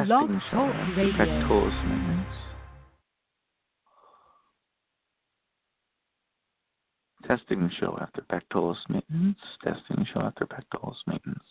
Testing the Talk Radio. Testing the show after pectoralis maintenance. Testing show after pectoralis maintenance.